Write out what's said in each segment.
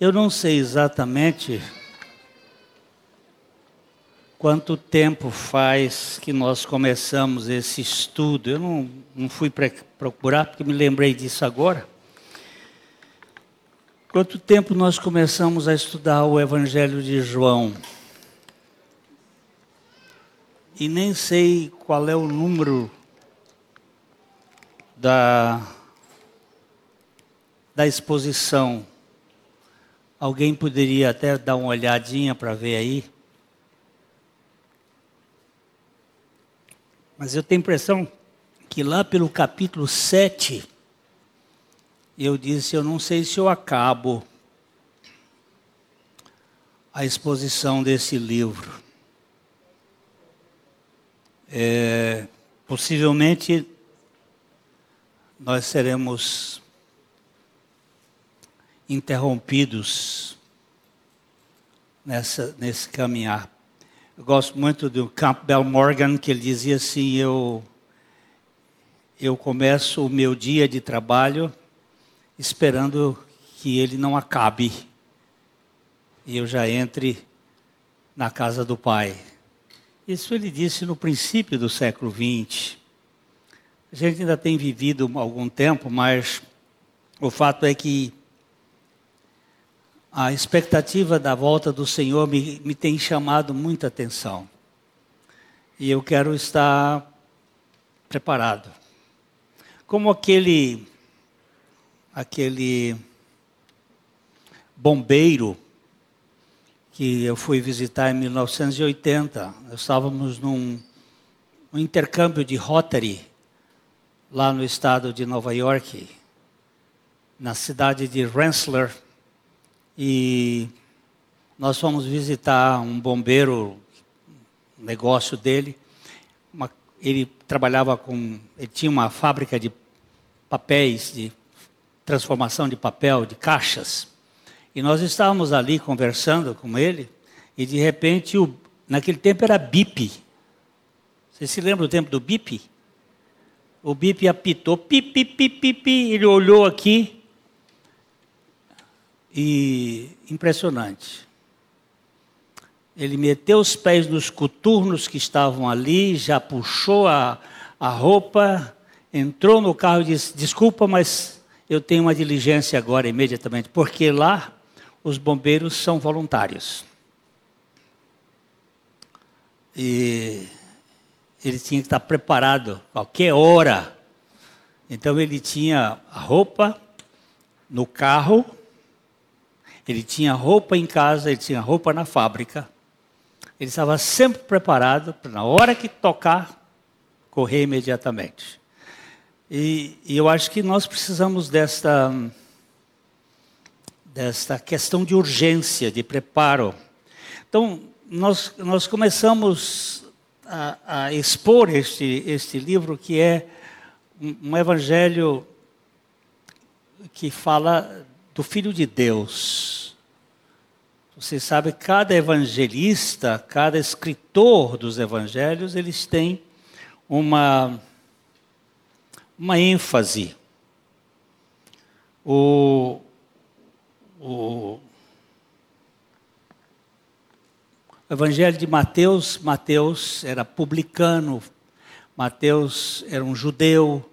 Eu não sei exatamente quanto tempo faz que nós começamos esse estudo. Eu não, não fui procurar porque me lembrei disso agora. Quanto tempo nós começamos a estudar o Evangelho de João? E nem sei qual é o número da, da exposição. Alguém poderia até dar uma olhadinha para ver aí? Mas eu tenho a impressão que lá pelo capítulo 7, eu disse: eu não sei se eu acabo a exposição desse livro. É, possivelmente nós seremos interrompidos nessa, nesse caminhar. Eu gosto muito do Campbell Morgan, que ele dizia assim: eu, eu começo o meu dia de trabalho esperando que ele não acabe e eu já entre na casa do Pai. Isso ele disse no princípio do século XX. A gente ainda tem vivido algum tempo, mas o fato é que a expectativa da volta do Senhor me, me tem chamado muita atenção. E eu quero estar preparado. Como aquele aquele bombeiro que eu fui visitar em 1980. Nós estávamos num um intercâmbio de Rotary lá no estado de Nova York, na cidade de Rensselaer, e nós fomos visitar um bombeiro, negócio dele. Uma, ele trabalhava com, ele tinha uma fábrica de papéis, de transformação de papel, de caixas. E nós estávamos ali conversando com ele, e de repente, o, naquele tempo era bip. Você se lembra do tempo do bip? O bip apitou, pi, pi, pi, pi, pi. Ele olhou aqui, e impressionante. Ele meteu os pés nos coturnos que estavam ali, já puxou a, a roupa, entrou no carro e disse: Desculpa, mas eu tenho uma diligência agora, imediatamente, porque lá os bombeiros são voluntários. E ele tinha que estar preparado qualquer hora. Então ele tinha a roupa no carro ele tinha roupa em casa, ele tinha roupa na fábrica. Ele estava sempre preparado para, na hora que tocar, correr imediatamente. E, e eu acho que nós precisamos desta, desta questão de urgência, de preparo. Então, nós, nós começamos a, a expor este, este livro, que é um, um evangelho que fala do Filho de Deus. Você sabe, cada evangelista, cada escritor dos evangelhos, eles têm uma, uma ênfase. O, o Evangelho de Mateus, Mateus era publicano, Mateus era um judeu,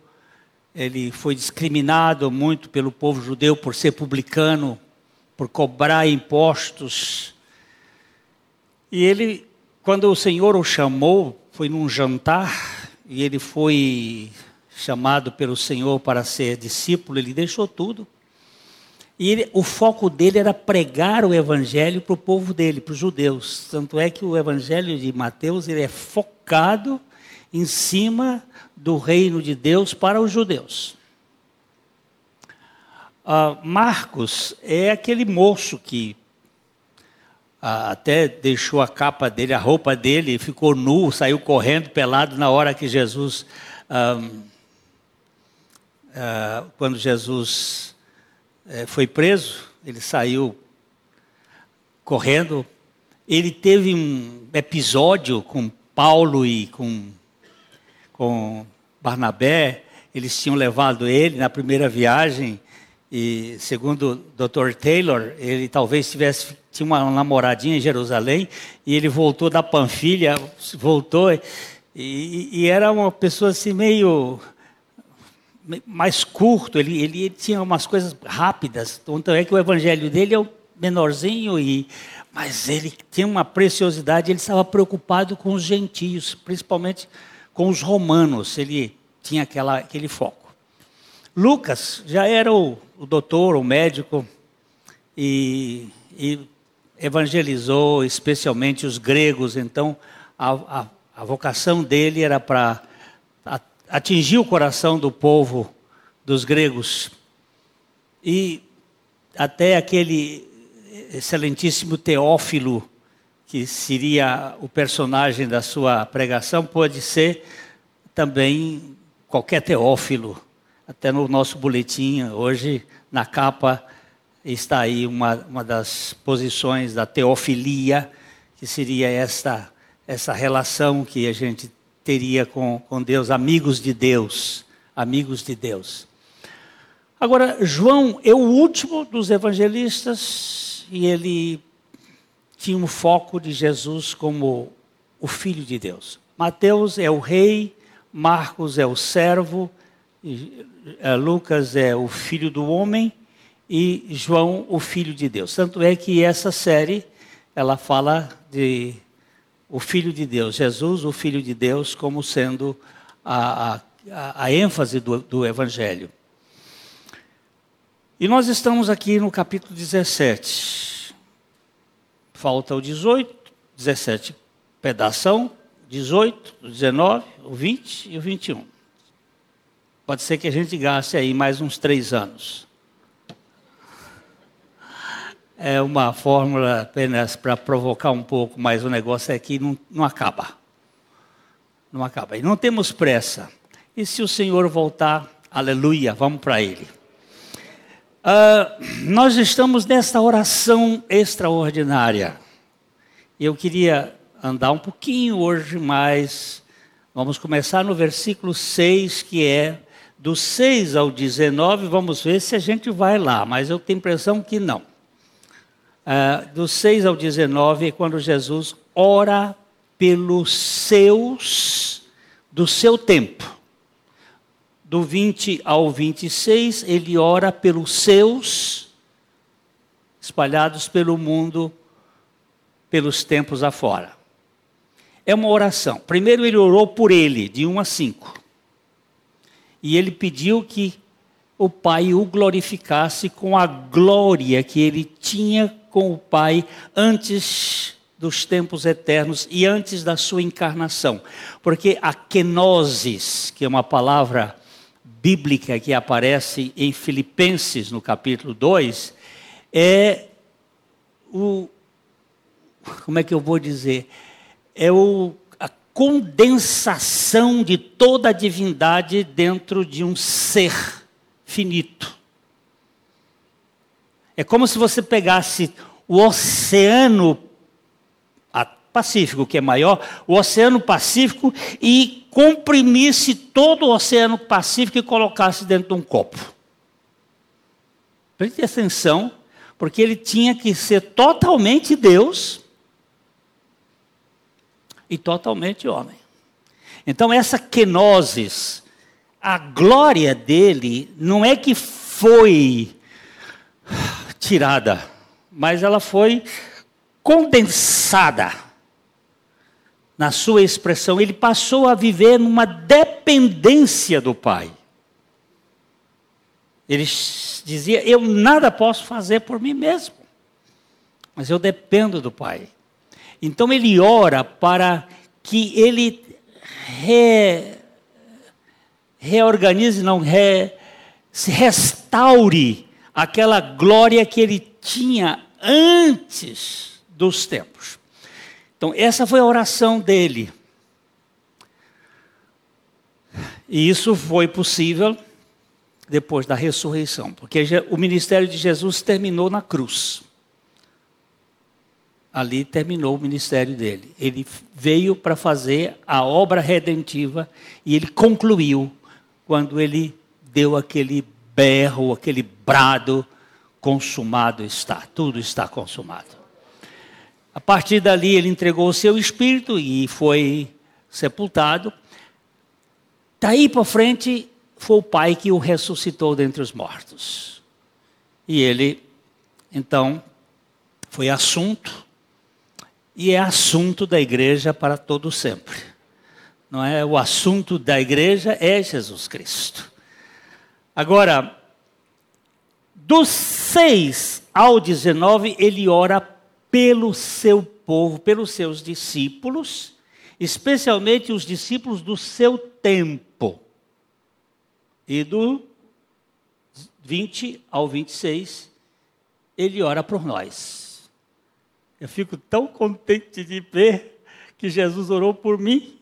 ele foi discriminado muito pelo povo judeu por ser publicano, por cobrar impostos. E ele, quando o Senhor o chamou, foi num jantar, e ele foi chamado pelo Senhor para ser discípulo, ele deixou tudo. E ele, o foco dele era pregar o evangelho para o povo dele, para os judeus. Tanto é que o evangelho de Mateus ele é focado em cima do reino de Deus para os judeus. Uh, Marcos é aquele moço que uh, até deixou a capa dele, a roupa dele, ficou nu, saiu correndo pelado na hora que Jesus, uh, quando Jesus eh, foi preso, ele saiu correndo. Ele teve um episódio com Paulo e com com Barnabé, eles tinham levado ele na primeira viagem E segundo o Dr. Taylor, ele talvez tivesse tinha uma namoradinha em Jerusalém e ele voltou da Panfilha, voltou e, e era uma pessoa assim meio mais curto, ele, ele, tinha umas coisas rápidas. Então é que o evangelho dele é o menorzinho e mas ele tinha uma preciosidade, ele estava preocupado com os gentios, principalmente com os romanos. Ele tinha aquela, aquele foco. Lucas já era o, o doutor, o médico, e, e, evangelizou especialmente os gregos, então a, a, a vocação dele era para atingir o coração do povo dos gregos. E até aquele excelentíssimo Teófilo, que seria o personagem da sua pregação, pode ser também qualquer Teófilo. Até no nosso boletim, hoje, na capa, está aí uma, uma das posições da teofilia, que seria esta, essa relação que a gente teria com, com Deus, amigos de Deus, amigos de Deus. Agora, João é o último dos evangelistas e ele tinha um foco de Jesus como o Filho de Deus. Mateus é o rei, Marcos é o servo, eh, Lucas é o filho do homem e João o filho de Deus. Tanto é que essa série ela fala de o filho de Deus, Jesus, o filho de Deus, como sendo a, a, a ênfase do, do evangelho. E nós estamos aqui no capítulo 17. Falta o 18, 17 pedação, 18, 19, o 20 e o 21. Pode ser que a gente gaste aí mais uns três anos. É uma fórmula apenas para provocar um pouco, mas o negócio é que não, não acaba. Não acaba. E não temos pressa. E se o Senhor voltar, aleluia, vamos para Ele. Uh, nós estamos nesta oração extraordinária. Eu queria andar um pouquinho hoje mais. Vamos começar no versículo 6, que é do 6 ao 19, vamos ver se a gente vai lá, mas eu tenho a impressão que não. Uh, do 6 ao 19 é quando Jesus ora pelos seus do seu tempo. Do 20 ao 26, ele ora pelos seus espalhados pelo mundo, pelos tempos afora. É uma oração. Primeiro ele orou por ele, de 1 a 5 e ele pediu que o Pai o glorificasse com a glória que ele tinha com o Pai antes dos tempos eternos e antes da sua encarnação. Porque a kenosis, que é uma palavra bíblica que aparece em Filipenses no capítulo 2, é o como é que eu vou dizer? É o condensação de toda a divindade dentro de um ser finito. É como se você pegasse o oceano Pacífico, que é maior, o Oceano Pacífico, e comprimisse todo o Oceano Pacífico e colocasse dentro de um copo. Preste atenção, porque ele tinha que ser totalmente Deus e totalmente homem. Então, essa kenosis, a glória dele, não é que foi tirada, mas ela foi condensada na sua expressão. Ele passou a viver numa dependência do Pai. Ele dizia: Eu nada posso fazer por mim mesmo, mas eu dependo do Pai. Então ele ora para que ele re, reorganize, não, re, se restaure aquela glória que ele tinha antes dos tempos. Então, essa foi a oração dele. E isso foi possível depois da ressurreição, porque o ministério de Jesus terminou na cruz ali terminou o ministério dele. Ele veio para fazer a obra redentiva e ele concluiu quando ele deu aquele berro, aquele brado, consumado está, tudo está consumado. A partir dali ele entregou o seu espírito e foi sepultado. Daí para frente foi o pai que o ressuscitou dentre os mortos. E ele, então, foi assunto, e é assunto da igreja para todo sempre. Não é? O assunto da igreja é Jesus Cristo. Agora, dos 6 ao 19, ele ora pelo seu povo, pelos seus discípulos, especialmente os discípulos do seu tempo. E do 20 ao 26, ele ora por nós. Eu fico tão contente de ver que Jesus orou por mim,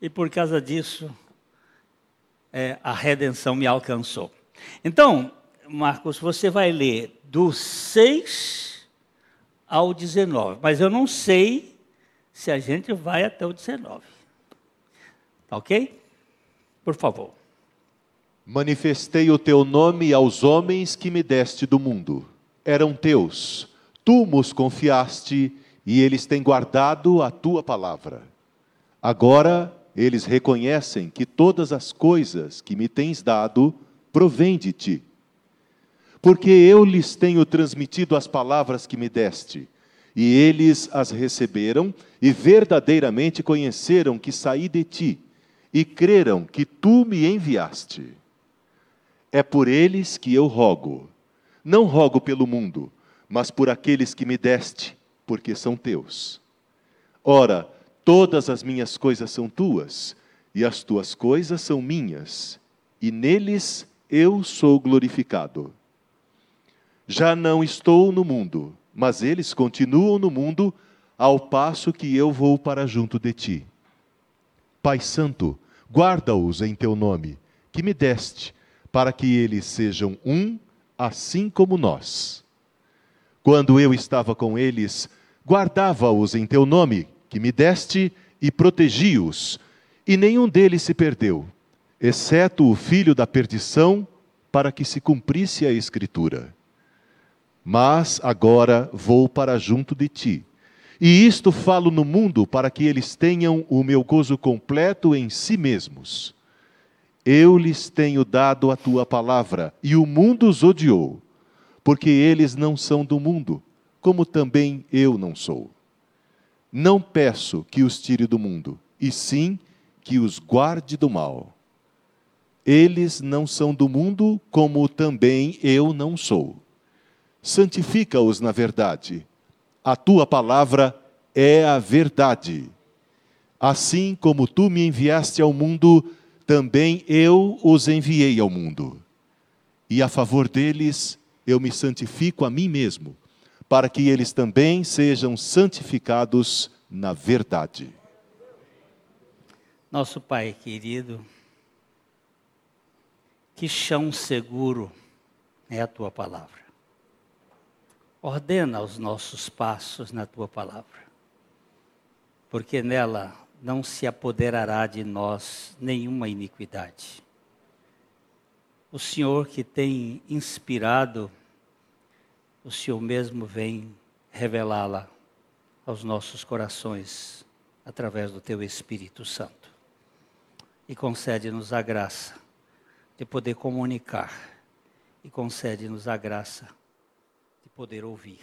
e por causa disso, é, a redenção me alcançou. Então, Marcos, você vai ler do 6 ao 19, mas eu não sei se a gente vai até o 19. Tá ok? Por favor. Manifestei o teu nome aos homens que me deste do mundo. Eram teus, tu nos confiaste e eles têm guardado a tua palavra. Agora eles reconhecem que todas as coisas que me tens dado provêm de ti porque eu lhes tenho transmitido as palavras que me deste, e eles as receberam e verdadeiramente conheceram que saí de ti, e creram que tu me enviaste. É por eles que eu rogo. Não rogo pelo mundo, mas por aqueles que me deste, porque são teus. Ora, todas as minhas coisas são tuas, e as tuas coisas são minhas, e neles eu sou glorificado. Já não estou no mundo, mas eles continuam no mundo, ao passo que eu vou para junto de ti. Pai Santo, guarda-os em teu nome, que me deste, para que eles sejam um, assim como nós. Quando eu estava com eles, guardava-os em teu nome, que me deste, e protegi-os, e nenhum deles se perdeu, exceto o filho da perdição, para que se cumprisse a Escritura. Mas agora vou para junto de ti. E isto falo no mundo para que eles tenham o meu gozo completo em si mesmos. Eu lhes tenho dado a tua palavra, e o mundo os odiou, porque eles não são do mundo, como também eu não sou. Não peço que os tire do mundo, e sim que os guarde do mal. Eles não são do mundo, como também eu não sou santifica-os na verdade. A tua palavra é a verdade. Assim como tu me enviaste ao mundo, também eu os enviei ao mundo. E a favor deles eu me santifico a mim mesmo, para que eles também sejam santificados na verdade. Nosso Pai querido, que chão seguro é a tua palavra. Ordena os nossos passos na tua palavra, porque nela não se apoderará de nós nenhuma iniquidade. O Senhor que tem inspirado, o Senhor mesmo vem revelá-la aos nossos corações através do teu Espírito Santo. E concede-nos a graça de poder comunicar, e concede-nos a graça poder ouvir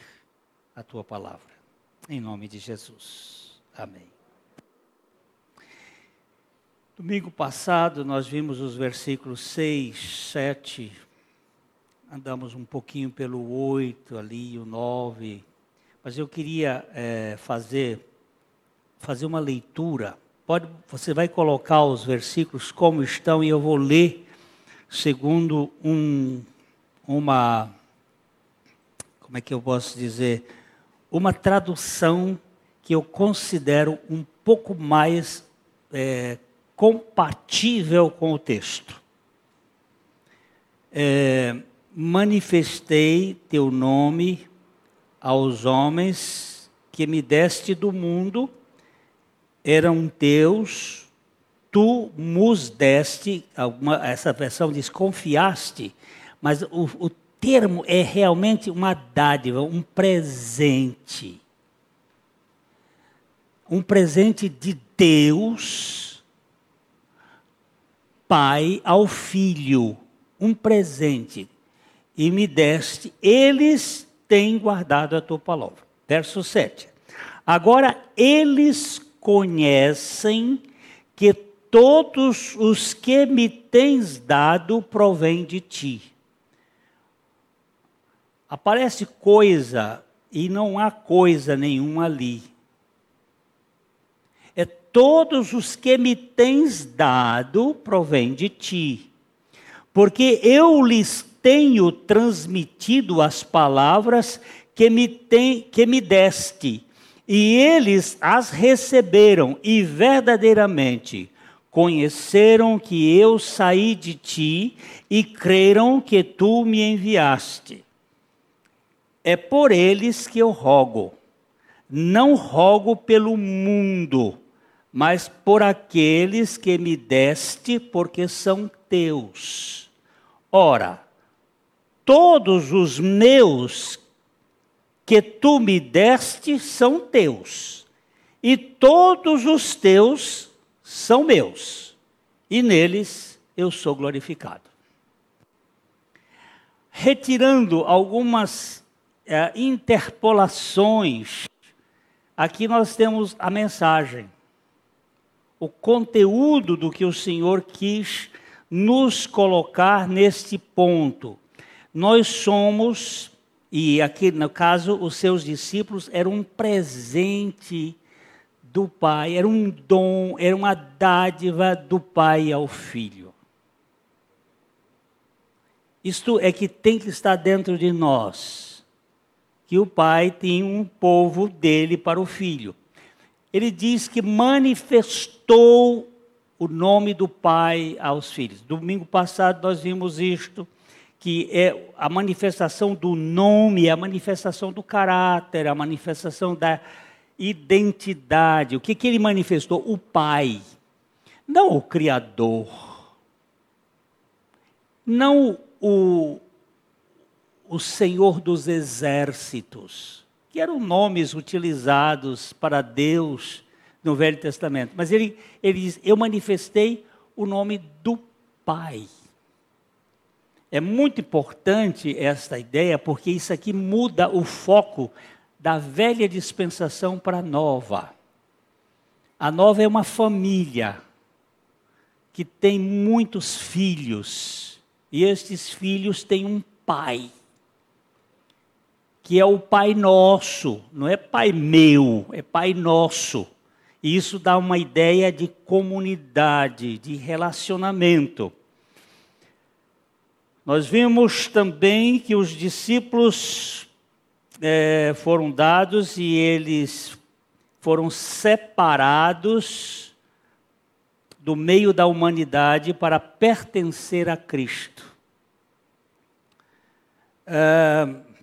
a tua palavra. Em nome de Jesus. Amém. Domingo passado nós vimos os versículos 6, 7, andamos um pouquinho pelo 8 ali, o 9, mas eu queria é, fazer, fazer uma leitura. Pode, você vai colocar os versículos como estão e eu vou ler segundo um, uma como é que eu posso dizer, uma tradução que eu considero um pouco mais é, compatível com o texto. É, manifestei teu nome aos homens que me deste do mundo, eram teus, tu nos deste, alguma, essa versão diz confiaste, mas o, o termo é realmente uma dádiva, um presente. Um presente de Deus, Pai ao Filho, um presente. E me deste, eles têm guardado a tua palavra. Verso 7. Agora eles conhecem que todos os que me tens dado provém de ti. Aparece coisa e não há coisa nenhuma ali. É todos os que me tens dado provém de ti. Porque eu lhes tenho transmitido as palavras que me, tem, que me deste, e eles as receberam, e verdadeiramente conheceram que eu saí de ti e creram que tu me enviaste. É por eles que eu rogo. Não rogo pelo mundo, mas por aqueles que me deste, porque são teus. Ora, todos os meus que tu me deste são teus, e todos os teus são meus, e neles eu sou glorificado. Retirando algumas é, interpolações, aqui nós temos a mensagem, o conteúdo do que o Senhor quis nos colocar neste ponto. Nós somos, e aqui no caso, os seus discípulos eram um presente do Pai, era um dom, era uma dádiva do Pai ao Filho. Isto é que tem que estar dentro de nós que o pai tinha um povo dele para o filho. Ele diz que manifestou o nome do pai aos filhos. Domingo passado nós vimos isto, que é a manifestação do nome, a manifestação do caráter, a manifestação da identidade. O que, que ele manifestou? O pai, não o Criador, não o, o Senhor dos Exércitos, que eram nomes utilizados para Deus no Velho Testamento. Mas ele, ele diz: Eu manifestei o nome do Pai. É muito importante esta ideia, porque isso aqui muda o foco da velha dispensação para a nova. A nova é uma família que tem muitos filhos, e estes filhos têm um pai que é o Pai Nosso, não é Pai meu, é Pai Nosso. E isso dá uma ideia de comunidade, de relacionamento. Nós vimos também que os discípulos é, foram dados e eles foram separados do meio da humanidade para pertencer a Cristo. Uh,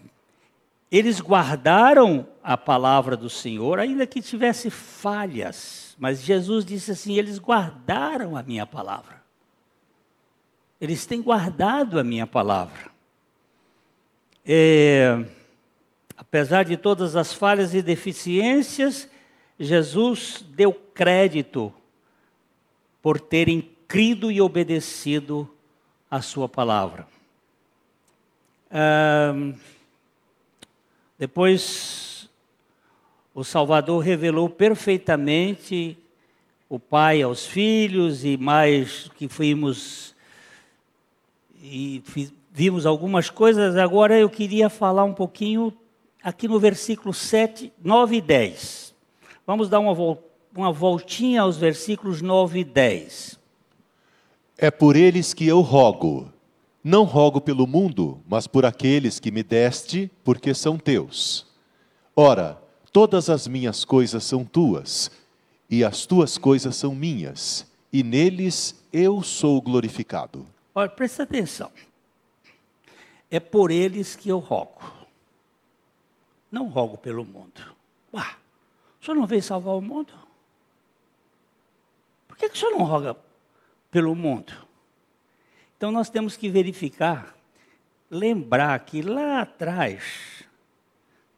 eles guardaram a palavra do Senhor, ainda que tivesse falhas, mas Jesus disse assim: eles guardaram a minha palavra. Eles têm guardado a minha palavra. É, apesar de todas as falhas e deficiências, Jesus deu crédito por terem crido e obedecido a sua palavra. Ah, depois, o Salvador revelou perfeitamente o Pai aos filhos e mais que fomos e vimos algumas coisas. Agora eu queria falar um pouquinho aqui no versículo 7, 9 e 10. Vamos dar uma, voltinha aos versículos 9 e 10. É por eles que eu rogo não rogo pelo mundo, mas por aqueles que me deste, porque são teus. Ora, todas as minhas coisas são tuas, e as tuas coisas são minhas, e neles eu sou glorificado. Olha, presta atenção. É por eles que eu rogo. Não rogo pelo mundo. Uá, o senhor não veio salvar o mundo? Por que, que o senhor não roga pelo mundo? Então nós temos que verificar, lembrar que lá atrás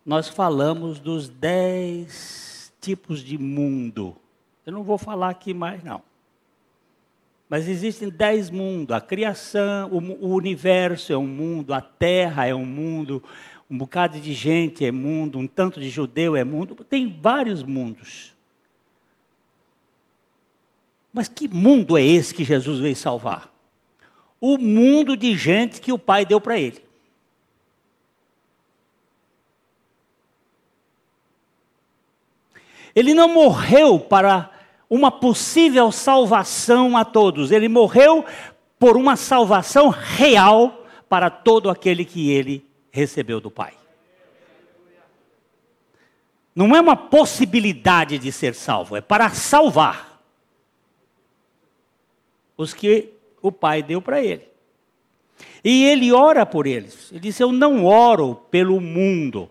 nós falamos dos dez tipos de mundo. Eu não vou falar aqui mais não. Mas existem dez mundos. A criação, o, o, universo é um mundo, a terra é um mundo, um bocado de gente é mundo, um tanto de judeu é mundo. Tem vários mundos. Mas que mundo é esse que Jesus veio salvar? O mundo de gente que o Pai deu para ele. Ele não morreu para uma possível salvação a todos. Ele morreu por uma salvação real para todo aquele que ele recebeu do Pai. Não é uma possibilidade de ser salvo, é para salvar os que o Pai deu para ele. E ele ora por eles. Ele disse: Eu não oro pelo mundo.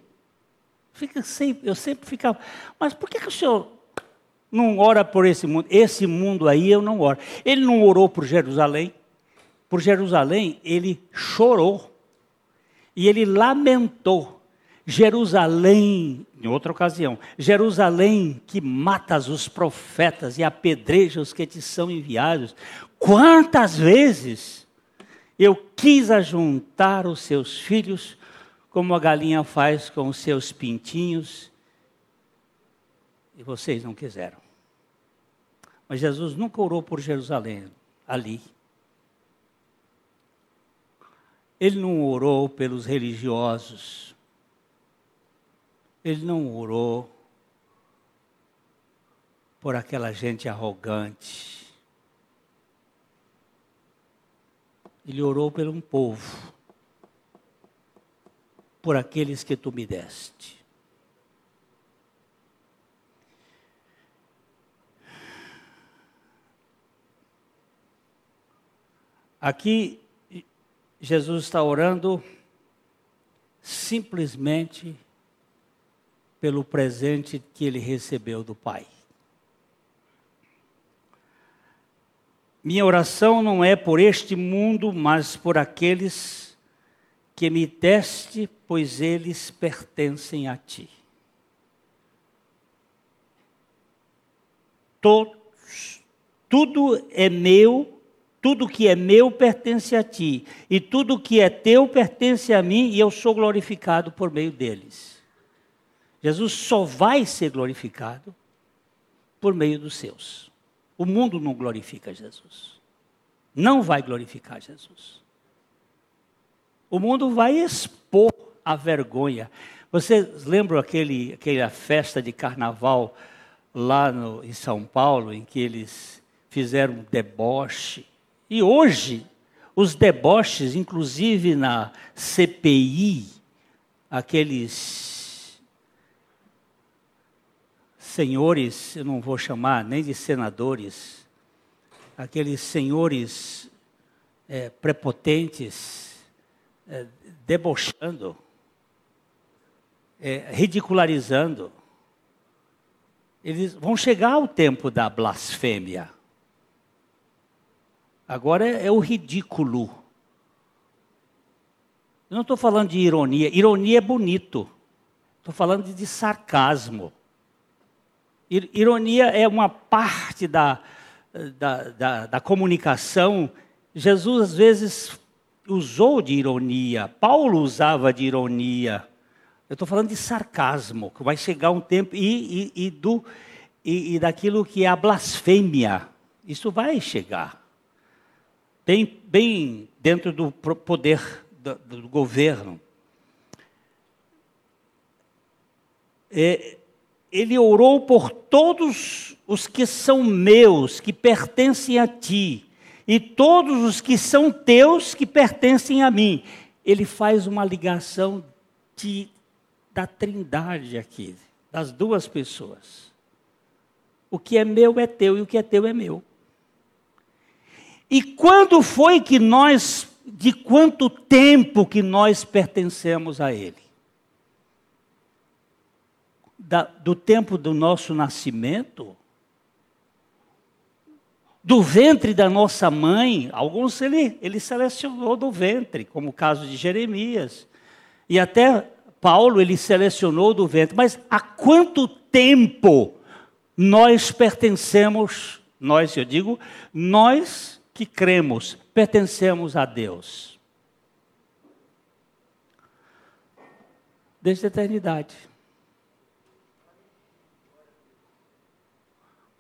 Fica sempre, eu sempre ficava, mas por que, que o senhor não ora por esse mundo. Esse mundo aí eu não oro. Ele não orou por Jerusalém. Por Jerusalém, ele chorou. E ele lamentou. Jerusalém, em outra ocasião, Jerusalém que matas os profetas e apedreja os que te são enviados. Quantas vezes eu quis ajuntar os seus filhos, como a galinha faz com os seus pintinhos, e vocês não quiseram. Mas Jesus nunca orou por Jerusalém, ali. Ele não orou pelos religiosos. Ele não orou por aquela gente arrogante. Ele orou por um povo, por aqueles que tu me deste. Aqui, Jesus está orando simplesmente pelo presente que ele recebeu do Pai. Minha oração não é por este mundo, mas por aqueles que me deste, pois eles pertencem a ti. Todos, tudo é meu tudo que é meu pertence a ti, e tudo que é teu pertence a mim, e eu sou glorificado por meio deles. Jesus só vai ser glorificado por meio dos seus. O mundo não glorifica Jesus. Não vai glorificar Jesus. O mundo vai expor a vergonha. Vocês lembram aquele, aquela festa de carnaval lá no, em São Paulo, em que eles fizeram um deboche? E hoje, os deboches, inclusive na CPI, aqueles senhores, eu não vou chamar nem de senadores, aqueles senhores é, prepotentes, é, debochando, é, ridicularizando. Eles vão chegar ao tempo da blasfêmia. Agora é, é o ridículo. Eu não estou falando de ironia. Ironia é bonito. Estou falando de, de sarcasmo. Ironia é uma parte da, da, da, da, comunicação. Jesus, às vezes, usou de ironia. Paulo usava de ironia. Eu estou falando de sarcasmo, que vai chegar um tempo. E, e, e do, e, e daquilo que é a blasfêmia. Isso vai chegar bem, bem dentro do poder do, do governo. É, ele orou por todos os que são meus, que pertencem a ti, e todos os que são teus, que pertencem a mim. Ele faz uma ligação de, da trindade aqui, das duas pessoas. O que é meu é teu e o que é teu é meu. E quando foi que nós, de quanto tempo que nós pertencemos a Ele? Da, do tempo do nosso nascimento? do ventre da nossa mãe, alguns ele, ele selecionou do ventre, como o caso de Jeremias. E até Paulo ele selecionou do ventre. Mas há quanto tempo nós pertencemos, nós, eu digo, nós que cremos, pertencemos a Deus? Desde a eternidade.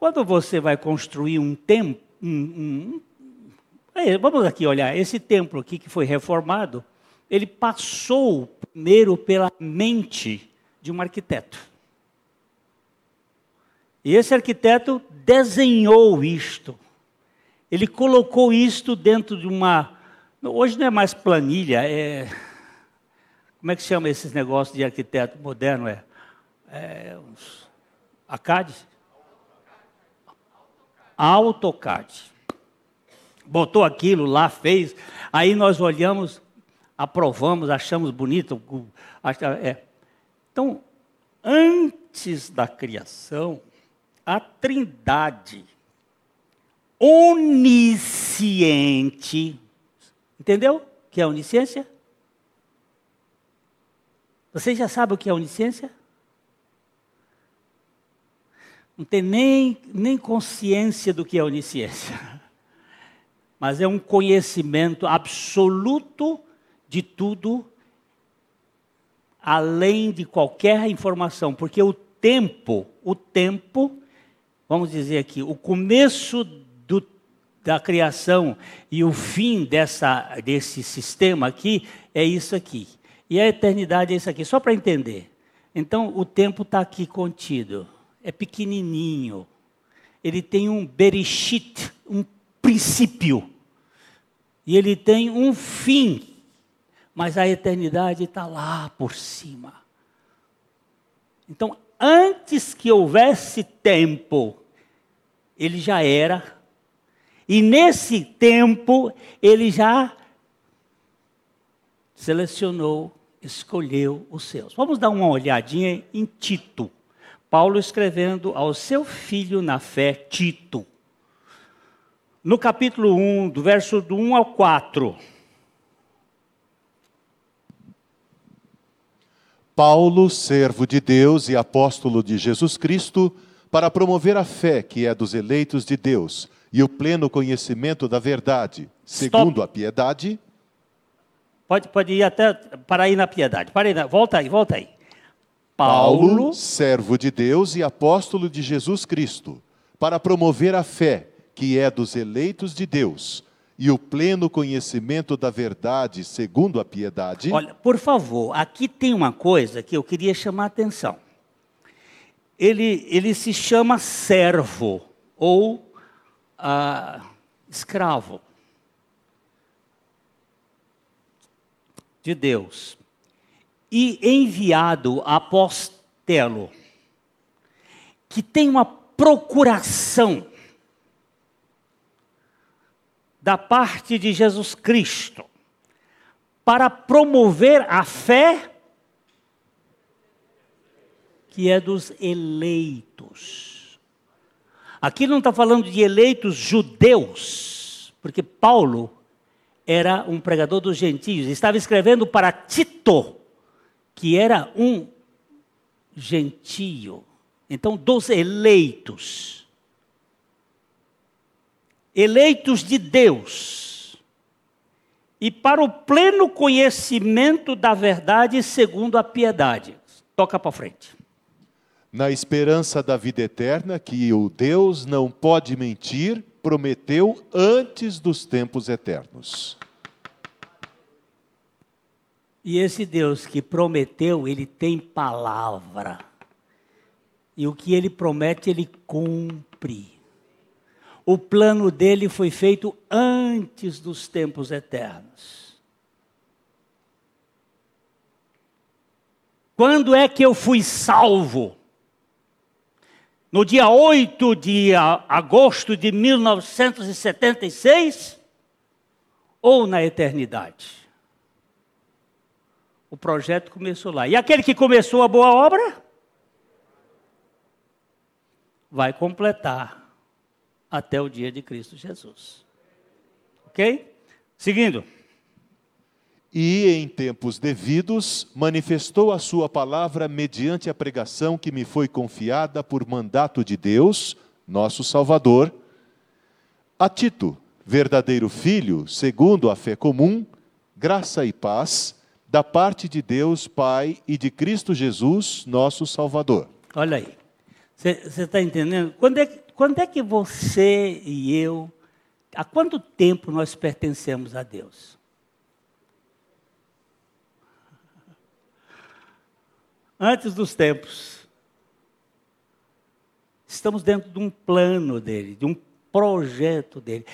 Quando você vai construir um templo, um, um, vamos aqui olhar, esse templo aqui que foi reformado, ele passou primeiro pela mente de um arquiteto. E esse arquiteto desenhou isto. Ele colocou isto dentro de uma. Hoje não é mais planilha, é. Como é que chama esses negócios de arquiteto moderno? É, é uns... AutoCAD. Botou aquilo lá, fez. Aí nós olhamos, aprovamos, achamos bonito. É. Então, antes da criação, a Trindade onisciente, entendeu? O que é onisciência? Você já sabe o que é onisciência? Não tem nem, nem consciência do que é onisciência. Mas é um conhecimento absoluto de tudo, além de qualquer informação, porque o tempo, o tempo, vamos dizer aqui, o começo do, da criação e o fim dessa, desse sistema aqui é isso aqui. E a eternidade é isso aqui, só para entender. Então, o tempo está aqui contido é pequenininho. Ele tem um bereshit, um princípio. E ele tem um fim. Mas a eternidade está lá por cima. Então, antes que houvesse tempo, ele já era. E nesse tempo, ele já selecionou, escolheu os seus. Vamos dar uma olhadinha em Tito. Paulo escrevendo ao seu filho na fé, Tito. No capítulo 1, do verso do 1 ao 4. Paulo, servo de Deus e apóstolo de Jesus Cristo, para promover a fé que é dos eleitos de Deus e o pleno conhecimento da verdade, segundo Stop. a piedade. Pode, pode ir até para aí na piedade. Para aí, volta aí, volta aí. Paulo, servo de Deus e apóstolo de Jesus Cristo, para promover a fé que é dos eleitos de Deus e o pleno conhecimento da verdade segundo a piedade. Olha, por favor, aqui tem uma coisa que eu queria chamar a atenção. Ele, ele se chama servo ou ah, escravo de Deus e enviado apostelo, que tem uma procuração da parte de Jesus Cristo para promover a fé que é dos eleitos. Aqui não está falando de eleitos judeus, porque Paulo era um pregador dos gentios, estava escrevendo para Tito, que era um gentio. Então, dos eleitos. Eleitos de Deus. E para o pleno conhecimento da verdade segundo a piedade. Toca para frente. Na esperança da vida eterna, que o Deus não pode mentir, prometeu antes dos tempos eternos. E esse Deus que prometeu, ele tem palavra. E o que ele promete, ele cumpre. O plano dele foi feito antes dos tempos eternos. Quando é que eu fui salvo? No dia 8 de agosto de 1976? Ou na eternidade? O projeto começou lá. E aquele que começou a boa obra vai completar até o dia de Cristo Jesus. Ok? Seguindo. E em tempos devidos manifestou a sua palavra mediante a pregação que me foi confiada por mandato de Deus, nosso Salvador, a Tito, verdadeiro filho, segundo a fé comum, graça e paz, da parte de Deus Pai e de Cristo Jesus, nosso Salvador. Olha aí. Você está entendendo? Quando é, quando é que você e eu, há quanto tempo nós pertencemos a Deus? Antes dos tempos. Estamos dentro de um plano dele, de um projeto dele.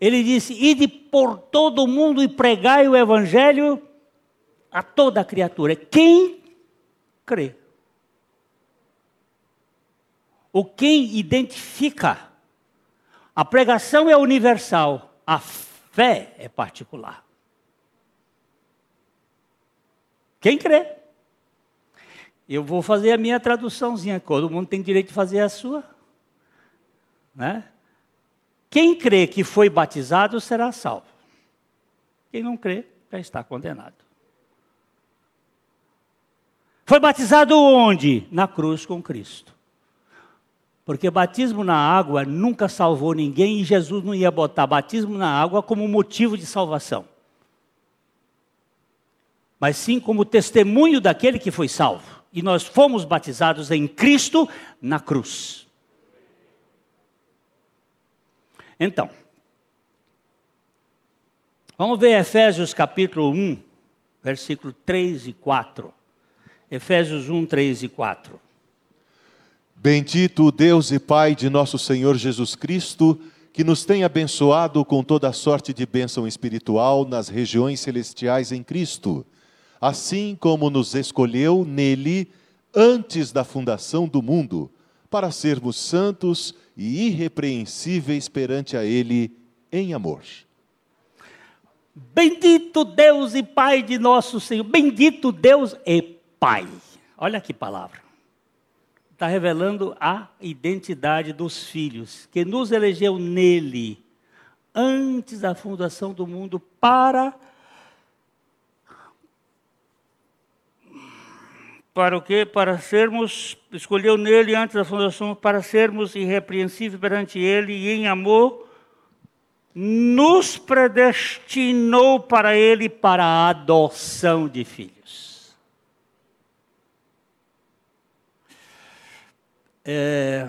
Ele disse: Ide por todo o mundo e pregai o evangelho a toda criatura. Quem crê? O quem identifica. A pregação é universal, a fé é particular. Quem crê? Eu vou fazer a minha traduçãozinha, todo mundo tem direito de fazer a sua. Né? Quem crê que foi batizado será salvo. Quem não crê já está condenado. Foi batizado onde? Na cruz com Cristo. Porque batismo na água nunca salvou ninguém e Jesus não ia botar batismo na água como motivo de salvação. Mas sim como testemunho daquele que foi salvo. E nós fomos batizados em Cristo na cruz. Então, vamos ver Efésios capítulo 1, versículo 3 e 4. Efésios 1, 3 e 4. Bendito Deus e Pai de nosso Senhor Jesus Cristo, que nos tem abençoado com toda sorte de bênção espiritual nas regiões celestiais em Cristo, assim como nos escolheu nele antes da fundação do mundo, para sermos santos e irrepreensíveis perante a ele em amor. Bendito Deus e Pai de nosso Senhor, bendito Deus e Pai. Olha que palavra. Está revelando a identidade dos filhos, que nos elegeu nele, antes da fundação do mundo, para. Para o quê? Para sermos, escolheu nele antes da fundação, para sermos irrepreensíveis perante ele e em amor, nos predestinou para ele para a adoção de filhos. É...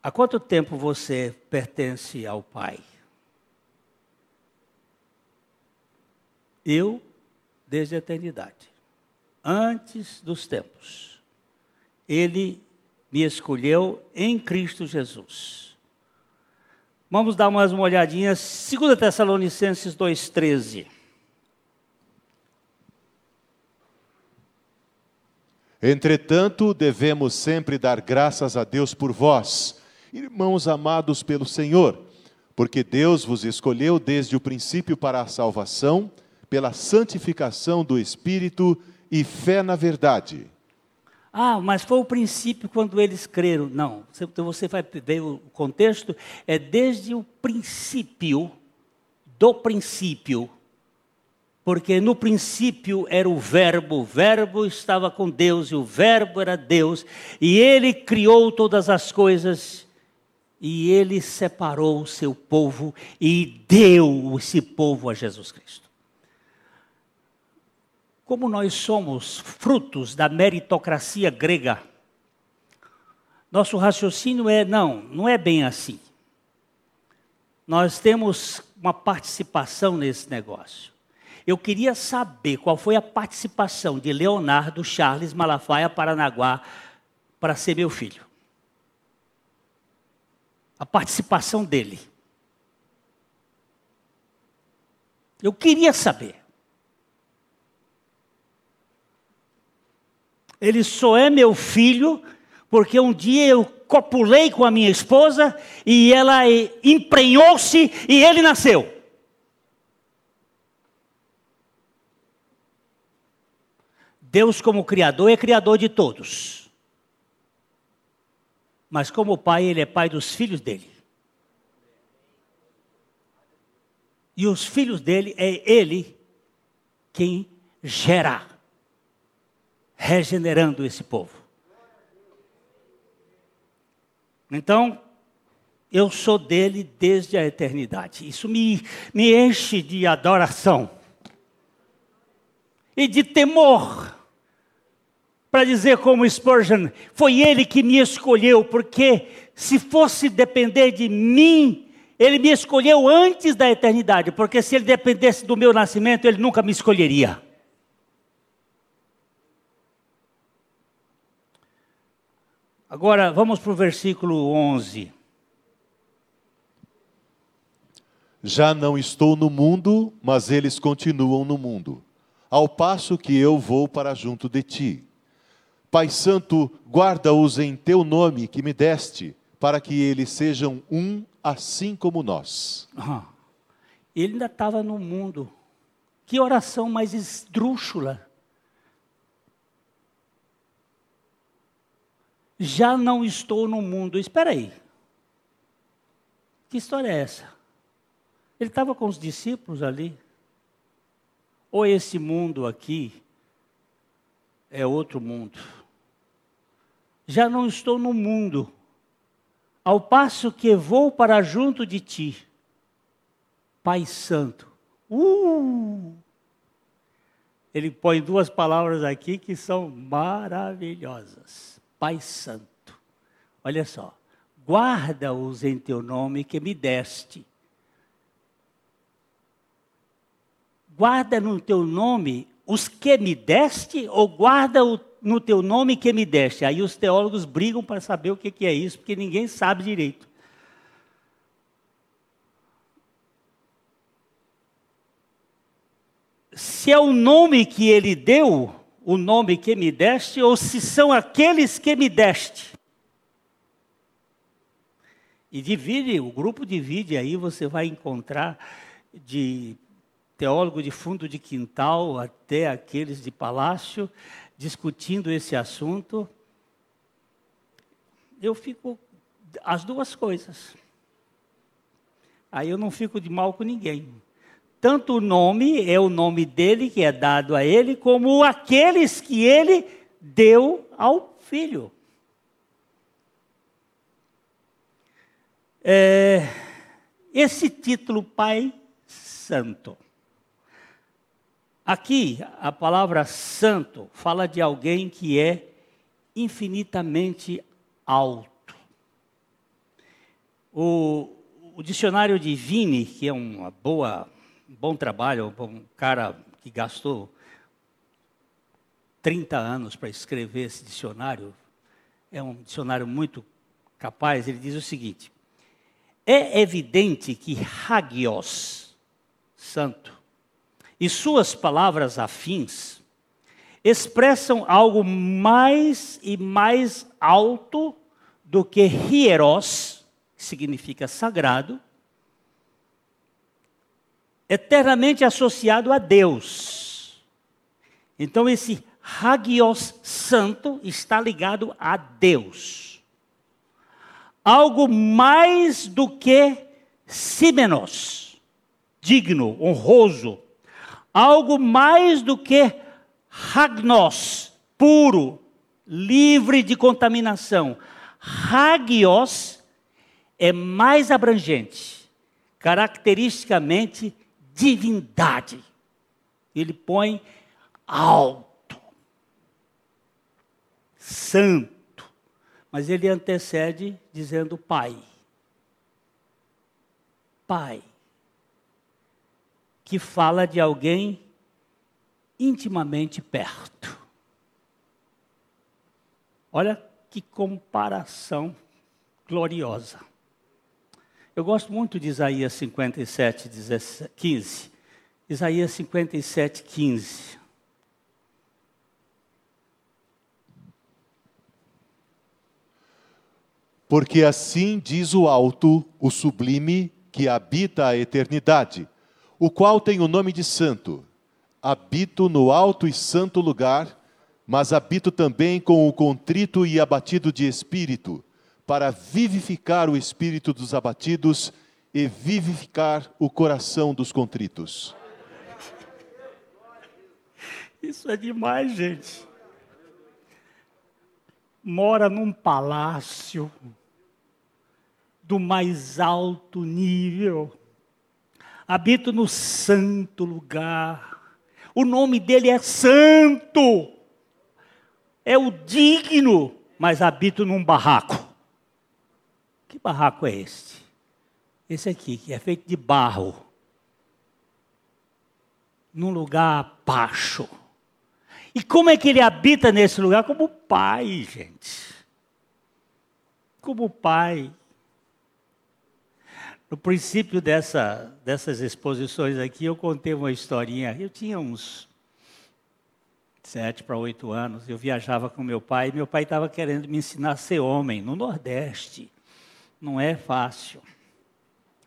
Há quanto tempo você pertence ao Pai? Eu, desde a eternidade, antes dos tempos. Ele me escolheu em Cristo Jesus. Vamos dar mais uma olhadinha, 2 Tessalonicenses 2,13. Entretanto, devemos sempre dar graças a Deus por vós, irmãos amados pelo Senhor, porque Deus vos escolheu desde o princípio para a salvação, pela santificação do Espírito e fé na verdade. Ah, mas foi o princípio quando eles creram. Não, então você vai ver o contexto, é desde o princípio, do princípio, porque no princípio era o Verbo, o Verbo estava com Deus e o Verbo era Deus, e ele criou todas as coisas, e ele separou o seu povo e deu esse povo a Jesus Cristo. Como nós somos frutos da meritocracia grega, nosso raciocínio é: não, não é bem assim. Nós temos uma participação nesse negócio. Eu queria saber qual foi a participação de Leonardo Charles Malafaia Paranaguá para ser meu filho. A participação dele. Eu queria saber. Ele só é meu filho porque um dia eu copulei com a minha esposa e ela emprenhou-se e ele nasceu. Deus, como Criador, é Criador de todos. Mas, como Pai, Ele é Pai dos filhos dele. E os filhos dele é Ele quem gera, regenerando esse povo. Então, eu sou dele desde a eternidade. Isso me, me enche de adoração e de temor. Para dizer como Spurgeon, foi ele que me escolheu, porque se fosse depender de mim, ele me escolheu antes da eternidade, porque se ele dependesse do meu nascimento, ele nunca me escolheria. Agora, vamos para o versículo 11. Já não estou no mundo, mas eles continuam no mundo, ao passo que eu vou para junto de ti. Pai Santo, guarda-os em teu nome que me deste, para que eles sejam um assim como nós. Ele ainda estava no mundo. Que oração mais esdrúxula. Já não estou no mundo. Espera aí. Que história é essa? Ele estava com os discípulos ali. Ou esse mundo aqui é outro mundo? Já não estou no mundo, ao passo que vou para junto de ti, Pai Santo. Uh! Ele põe duas palavras aqui que são maravilhosas. Pai Santo. Olha só. Guarda-os em teu nome que me deste guarda no teu nome os que me deste ou guarda no teu nome que me deste? Aí os teólogos brigam para saber o que, é isso, porque ninguém sabe direito. Se é o nome que ele deu, o nome que me deste, ou se são aqueles que me deste. E divide, o grupo divide, aí você vai encontrar de teólogo de fundo de quintal até aqueles de palácio, discutindo esse assunto. Eu fico as duas coisas. Aí eu não fico de mal com ninguém. Tanto o nome é o nome dele que é dado a ele, como aqueles que ele deu ao filho. É, esse título Pai Santo Aqui, a palavra santo fala de alguém que é infinitamente alto. O, o dicionário de Vini, que é um bom trabalho, um cara que gastou 30 anos para escrever esse dicionário, é um dicionário muito capaz, ele diz o seguinte: é evidente que hagios, santo, e suas palavras afins expressam algo mais e mais alto do que hieros, que significa sagrado, eternamente associado a Deus. Então esse hagios santo está ligado a Deus. Algo mais do que simenos, digno, honroso, algo mais do que hagnos, puro, livre de contaminação. Hagios é mais abrangente, caracteristicamente divindade. Ele põe alto, santo, mas ele antecede dizendo Pai. Pai que fala de alguém intimamente perto. Olha que comparação gloriosa. Eu gosto muito de Isaías 57, 15. Isaías 57, 15. Porque assim diz o alto, o sublime, que habita a eternidade o qual tem o nome de Santo. Habito no alto e santo lugar, mas habito também com o contrito e abatido de espírito, para vivificar o espírito dos abatidos e vivificar o coração dos contritos. Isso é demais, gente. Mora num palácio do mais alto nível. Habito no santo lugar. O nome dele é Santo. É o digno, mas habito num barraco. Que barraco é este? Esse aqui, que é feito de barro. Num lugar baixo. E como é que ele habita nesse lugar? Como pai, gente. Como pai. No princípio dessa, dessas exposições aqui, eu contei uma historinha. Eu tinha uns sete para oito anos. Eu viajava com meu pai. Meu pai estava querendo me ensinar a ser homem no Nordeste. Não é fácil.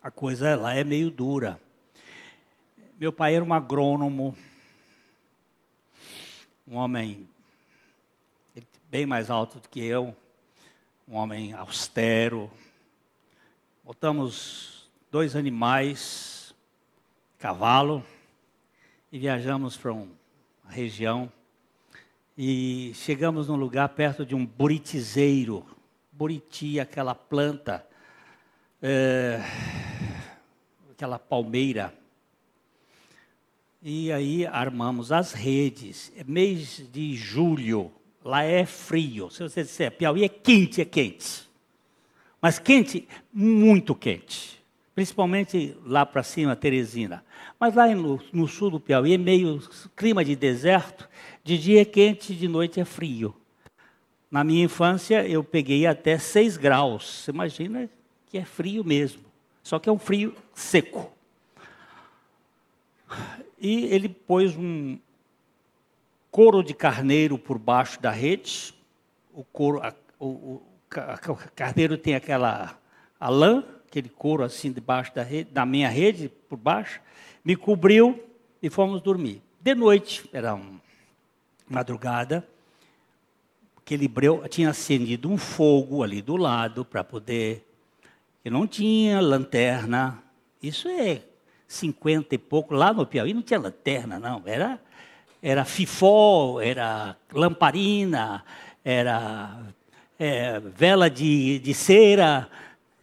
A coisa lá é meio dura. Meu pai era um agrônomo, um homem bem mais alto do que eu, um homem austero, Botamos dois animais, cavalo, e viajamos para uma região. E chegamos num lugar perto de um buritizeiro. Buriti, aquela planta, é, aquela palmeira. E aí armamos as redes. É mês de julho, lá é frio. Se você disser Piauí é quente, é quente. Mas quente, muito quente. Principalmente lá para cima, Teresina. Mas lá no, no, sul do Piauí é meio clima de deserto. De dia é quente, de noite é frio. Na minha infância eu peguei até 6 graus. Você imagina que é frio mesmo. Só que é um frio seco. E ele pôs um couro de carneiro por baixo da rede. O couro, a, o, o carneiro tem aquela a lã, aquele couro assim debaixo da, rede, da minha rede, por baixo, me cobriu e fomos dormir. De noite, era uma madrugada, aquele breu tinha acendido um fogo ali do lado para poder. Eu não tinha lanterna. Isso é 50 e pouco. Lá no Piauí não tinha lanterna, não. Era, era fifó, era lamparina, era é, vela de, de cera,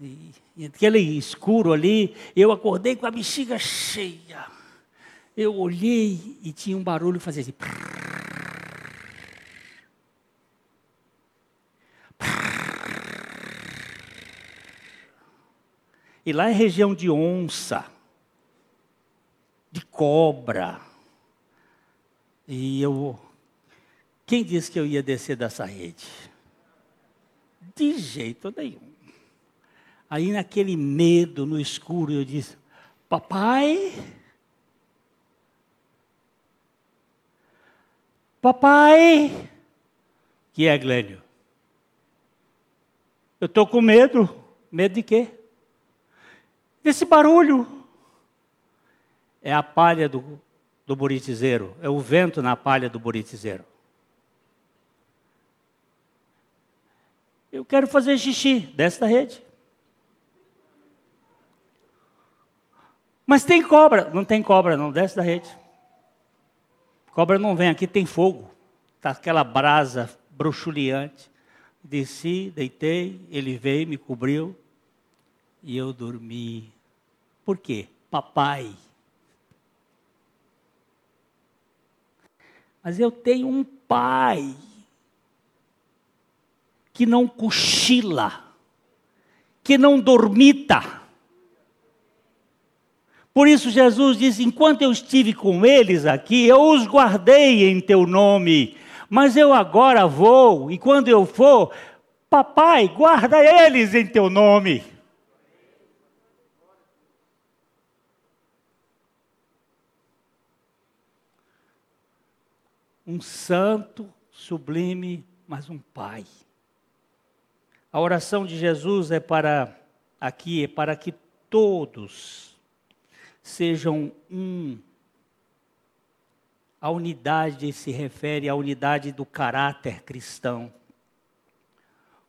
e, aquele escuro ali. Eu acordei com a bexiga cheia. Eu olhei e tinha um barulho fazia assim. E lá é região de onça, de cobra. E eu. Quem disse que eu ia descer dessa rede? De jeito nenhum. Aí, naquele medo, no escuro, eu disse: Papai, papai, que é, Glênio? Eu estou com medo. Medo de quê? Desse barulho. É a palha do, do buritizeiro, é o vento na palha do buritizeiro. Eu quero fazer xixi, desce da rede. Mas tem cobra. Não tem cobra, não, desce da rede. Cobra não vem aqui, tem fogo. Está aquela brasa bruxuleante. Desci, deitei, ele veio, me cobriu e eu dormi. Por quê? Papai. Mas eu tenho um pai que não cochila, que não dormita. Por isso Jesus disse: enquanto eu estive com eles aqui, eu os guardei em teu nome, mas eu agora vou, e quando eu for, papai, guarda eles em teu nome. Um santo, sublime, mas um pai. A oração de Jesus é para aqui, é para que todos sejam um. A unidade se refere à unidade do caráter cristão.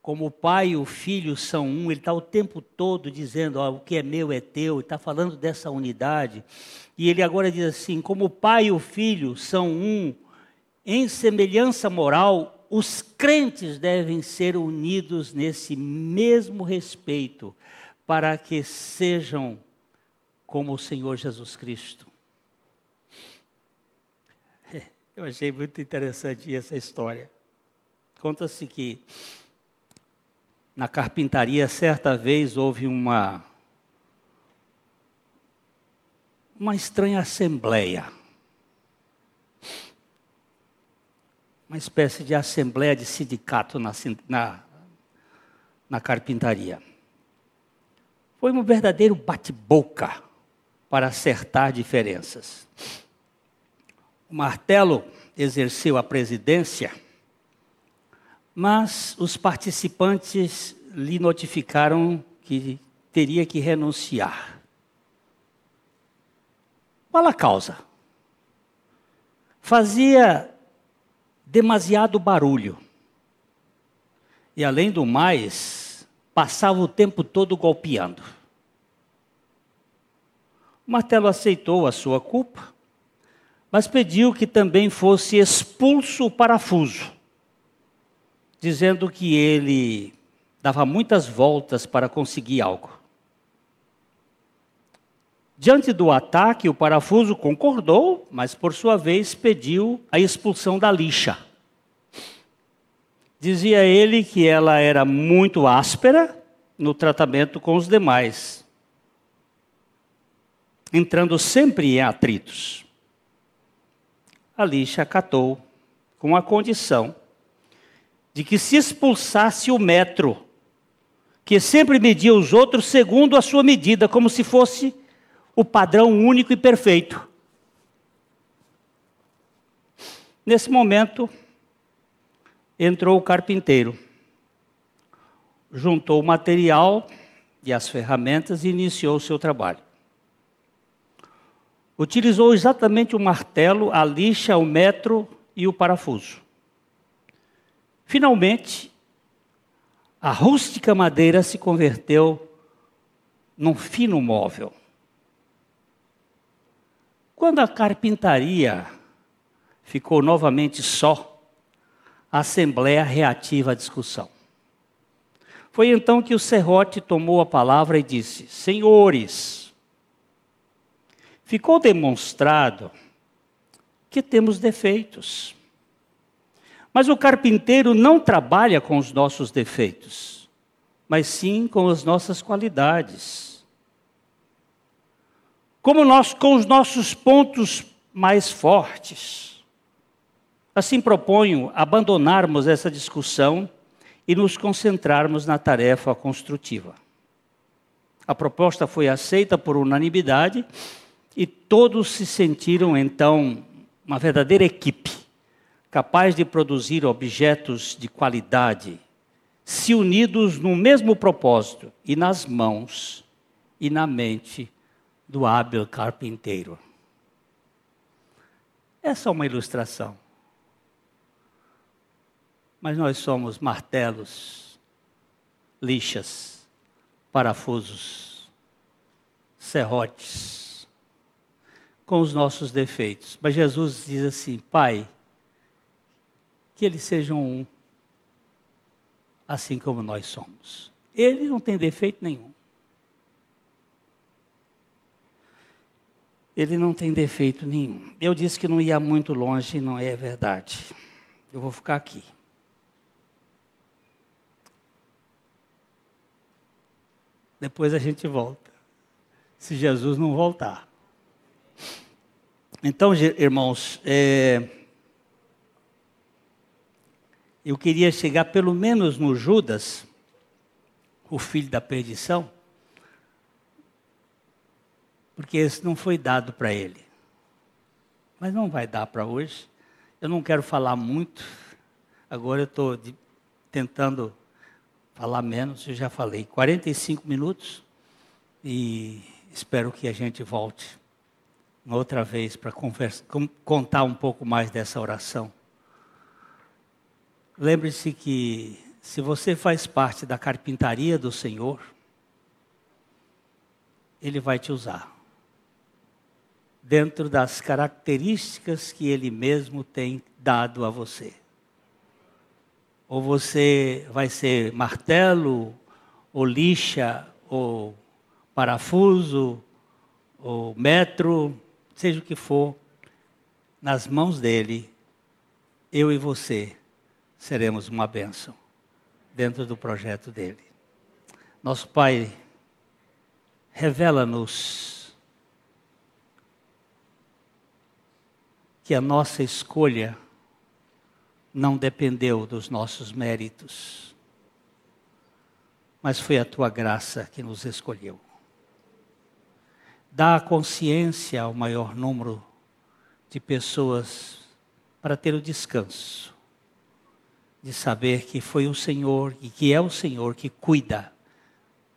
Como o pai e o filho são um, ele está o tempo todo dizendo: o que é meu é teu, está falando dessa unidade. E ele agora diz assim: como o pai e o filho são um, em semelhança moral, os crentes devem ser unidos nesse mesmo respeito, para que sejam como o Senhor Jesus Cristo. Eu achei muito interessante essa história. Conta-se que na carpintaria, certa vez houve uma uma estranha assembleia. Uma espécie de assembleia de sindicato na, na, na carpintaria. Foi um verdadeiro bate-boca para acertar diferenças. O martelo exerceu a presidência, mas os participantes lhe notificaram que teria que renunciar. Qual a causa? Fazia demasiado barulho. E além do mais, passava o tempo todo golpeando. Martelo aceitou a sua culpa mas pediu que também fosse expulso o parafuso, dizendo que ele dava muitas voltas para conseguir algo. Diante do ataque, o parafuso concordou, mas por sua vez pediu a expulsão da lixa. Dizia ele que ela era muito áspera no tratamento com os demais, entrando sempre em atritos a lixa acatou, com a condição de que se expulsasse o metro, que sempre media os outros segundo a sua medida, como se fosse o padrão único e perfeito. Nesse momento, entrou o carpinteiro, juntou o material e as ferramentas e iniciou o seu trabalho. Utilizou exatamente o martelo, a lixa, o metro e o parafuso. Finalmente, a rústica madeira se converteu num fino móvel. Quando a carpintaria ficou novamente só, a assembleia reativa à discussão. Foi então que o serrote tomou a palavra e disse: Senhores, ficou demonstrado que temos defeitos. Mas o carpinteiro não trabalha com os nossos defeitos, mas sim com as nossas qualidades. Como nós com os nossos pontos mais fortes. Assim proponho abandonarmos essa discussão e nos concentrarmos na tarefa construtiva. A proposta foi aceita por unanimidade e todos se sentiram então uma verdadeira equipe, capaz de produzir objetos de qualidade, se unidos no mesmo propósito e nas mãos e na mente do hábil carpinteiro. Essa é uma ilustração. Mas nós somos martelos, lixas, parafusos, serrotes com os nossos defeitos. Mas Jesus diz assim: Pai, que eles sejam um, assim como nós somos. Ele não tem defeito nenhum. Ele não tem defeito nenhum. Eu disse que não ia muito longe não é verdade. Eu vou ficar aqui. Depois a gente volta. Se Jesus não voltar. Então, irmãos, é, eu queria chegar pelo menos no Judas, o filho da perdição, porque esse não foi dado para ele. Mas não vai dar para hoje. Eu não quero falar muito, agora eu estou tentando falar menos, eu já falei 45 minutos e espero que a gente volte outra vez para contar um pouco mais dessa oração. Lembre-se que se você faz parte da carpintaria do Senhor, Ele vai te usar. Dentro das características que Ele mesmo tem dado a você. Ou você vai ser martelo, ou lixa, ou parafuso, ou metro, seja o que for, nas mãos dele, eu e você seremos uma bênção dentro do projeto dele. Nosso Pai, revela-nos que a nossa escolha não dependeu dos nossos méritos, mas foi a tua graça que nos escolheu dá a consciência ao maior número de pessoas para ter o descanso de saber que foi o Senhor e que é o Senhor que cuida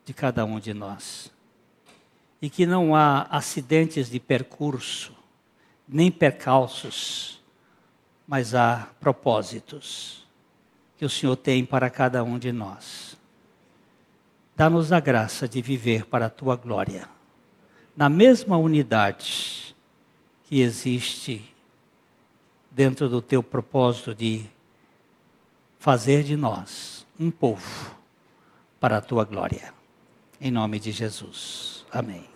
de cada um de nós. E que não há acidentes de percurso, nem percalços, mas há propósitos que o Senhor tem para cada um de nós. Dá-nos a graça de viver para a tua glória na mesma unidade que existe dentro do teu propósito de fazer de nós um povo para a tua glória. Em nome de Jesus. Amém.